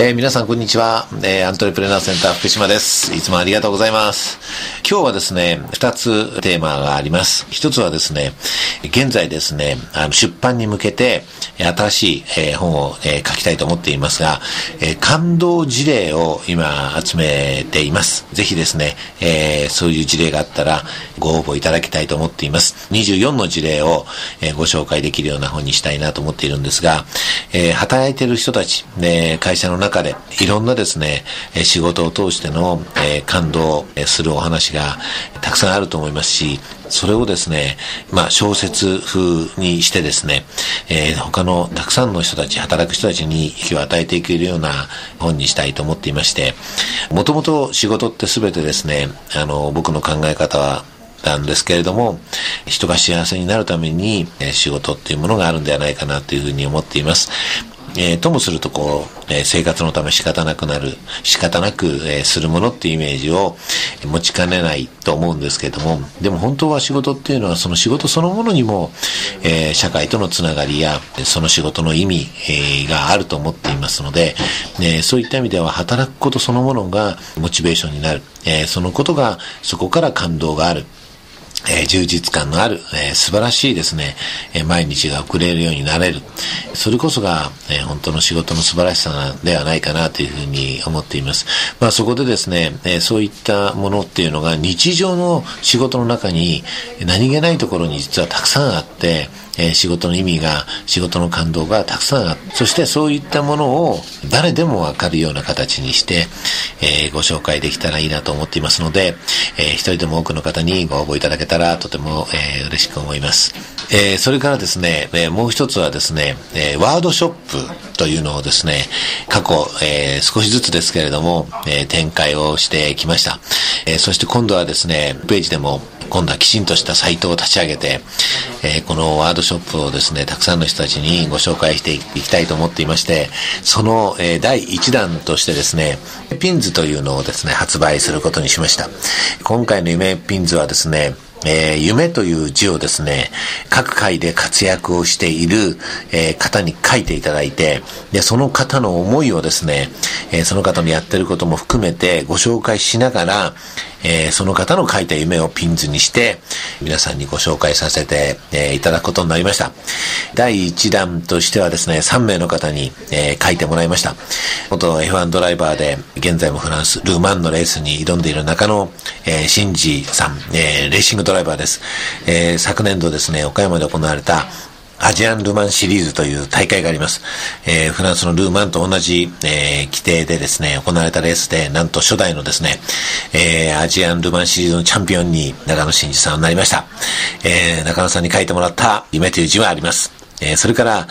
えー、皆さんこんにちは、えー、アントレプレナーセンター福島です。いつもありがとうございます。今日はですね、二つテーマがあります。一つはですね、現在ですね、あの出版に向けて新しい、えー、本を、えー、書きたいと思っていますが、え、感動事例を今集めています。ぜひですね、え、そういう事例があったらご応募いただきたいと思っています。24の事例を、え、ご紹介できるような本にしたいなと思っているんですが、え、働いている人たち、ね、会社の中中でいろんなですね、仕事を通しての、感動するお話がたくさんあると思いますし、それをですね、まあ小説風にしてですね、えー、他のたくさんの人たち、働く人たちに息を与えていけるような本にしたいと思っていまして、もともと仕事って全てですね、あの、僕の考え方はなんですけれども、人が幸せになるために、仕事っていうものがあるんではないかなというふうに思っています。えー、ともするとこう、えー、生活のため仕方なくなる、仕方なく、えー、するものっていうイメージを持ちかねないと思うんですけれども、でも本当は仕事っていうのはその仕事そのものにも、え、社会とのつながりや、その仕事の意味、え、があると思っていますので、え、そういった意味では働くことそのものがモチベーションになる、え、そのことがそこから感動がある、えー、充実感のある、えー、素晴らしいですね、えー、毎日が送れるようになれる。それこそが、え本当の仕事の素晴らしさではないかなというふうに思っています。まあそこでですね、えそういったものっていうのが日常の仕事の中に何気ないところに実はたくさんあって、え仕事の意味が、仕事の感動がたくさんあって、そしてそういったものを誰でもわかるような形にして、えご紹介できたらいいなと思っていますので、え一人でも多くの方にご応募いただけたらとても、え嬉しく思います。えそれからですね、えもう一つはですね、えワードショップというのをですね、過去、え少しずつですけれども、え展開をしてきました。えそして今度はですね、ページでも今度はきちんとしたサイトを立ち上げて、えー、このワードショップをですね、たくさんの人たちにご紹介していきたいと思っていまして、その、えー、第1弾としてですね、ピンズというのをですね、発売することにしました。今回の夢ピンズはですね、えー、夢という字をですね、各界で活躍をしている、えー、方に書いていただいて、で、その方の思いをですね、えー、その方のやってることも含めてご紹介しながら、えその方の書いた夢をピンズにして、皆さんにご紹介させて、えいただくことになりました。第1弾としてはですね、3名の方に、え書いてもらいました。元 F1 ドライバーで、現在もフランス、ルーマンのレースに挑んでいる中野、えー、シンジさん、えー、レーシングドライバーです。えー、昨年度ですね、岡山で行われた、アジアンルマンシリーズという大会があります。えー、フランスのルーマンと同じ、えー、規定でですね、行われたレースで、なんと初代のですね、えー、アジアンルマンシリーズのチャンピオンに中野真司さんになりました。えー、中野さんに書いてもらった夢という字はあります。えー、それから、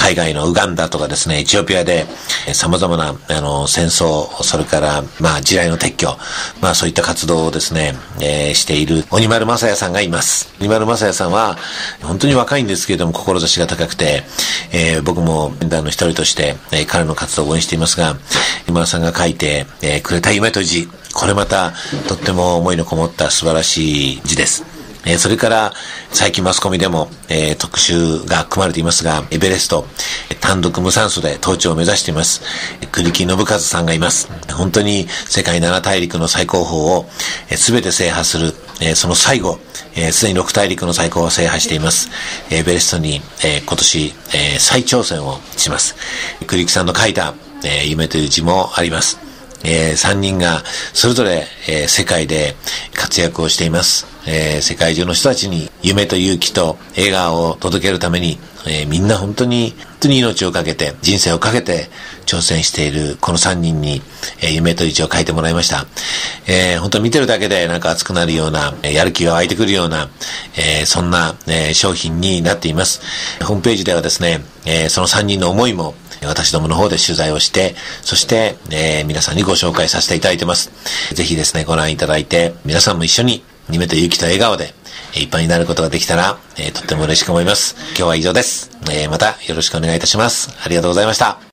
海外のウガンダとかですね、エチオピアで、様々な、あの、戦争、それから、まあ、地雷の撤去、まあ、そういった活動をですね、えー、している、鬼丸正也さんがいます。鬼丸正也さんは、本当に若いんですけれども、志が高くて、えー、僕も、メンバーの一人として、えー、彼の活動を応援していますが、鬼丸さんが書いて、えー、くれた夢と字、これまた、とっても思いのこもった素晴らしい字です。え、それから、最近マスコミでも、えー、特集が組まれていますが、エベレスト、単独無酸素で登頂を目指しています。栗木信和さんがいます。本当に世界七大陸の最高峰をすべ、えー、て制覇する、えー、その最後、す、えー、で、に6大陸の最高を制覇しています。エベレストに、え、今年、え、再挑戦をします。栗木さんの書いた、え、夢という字もあります。えー、3人がそれぞれ、えー、世界で活躍をしています。えー、世界中の人たちに夢と勇気と笑顔を届けるために、えー、みんな本当に、本当に命をかけて、人生をかけて挑戦しているこの3人に、えー、夢と位置を書いてもらいました。えー、本当見てるだけでなんか熱くなるような、やる気が湧いてくるような、えー、そんな、えー、商品になっています。ホームページではですね、えー、その3人の思いも、私どもの方で取材をして、そして、えー、皆さんにご紹介させていただいてます。ぜひですね、ご覧いただいて、皆さんも一緒に、夢と勇気と笑顔で、いっぱいになることができたら、えー、とっても嬉しく思います。今日は以上です。えー、またよろしくお願いいたします。ありがとうございました。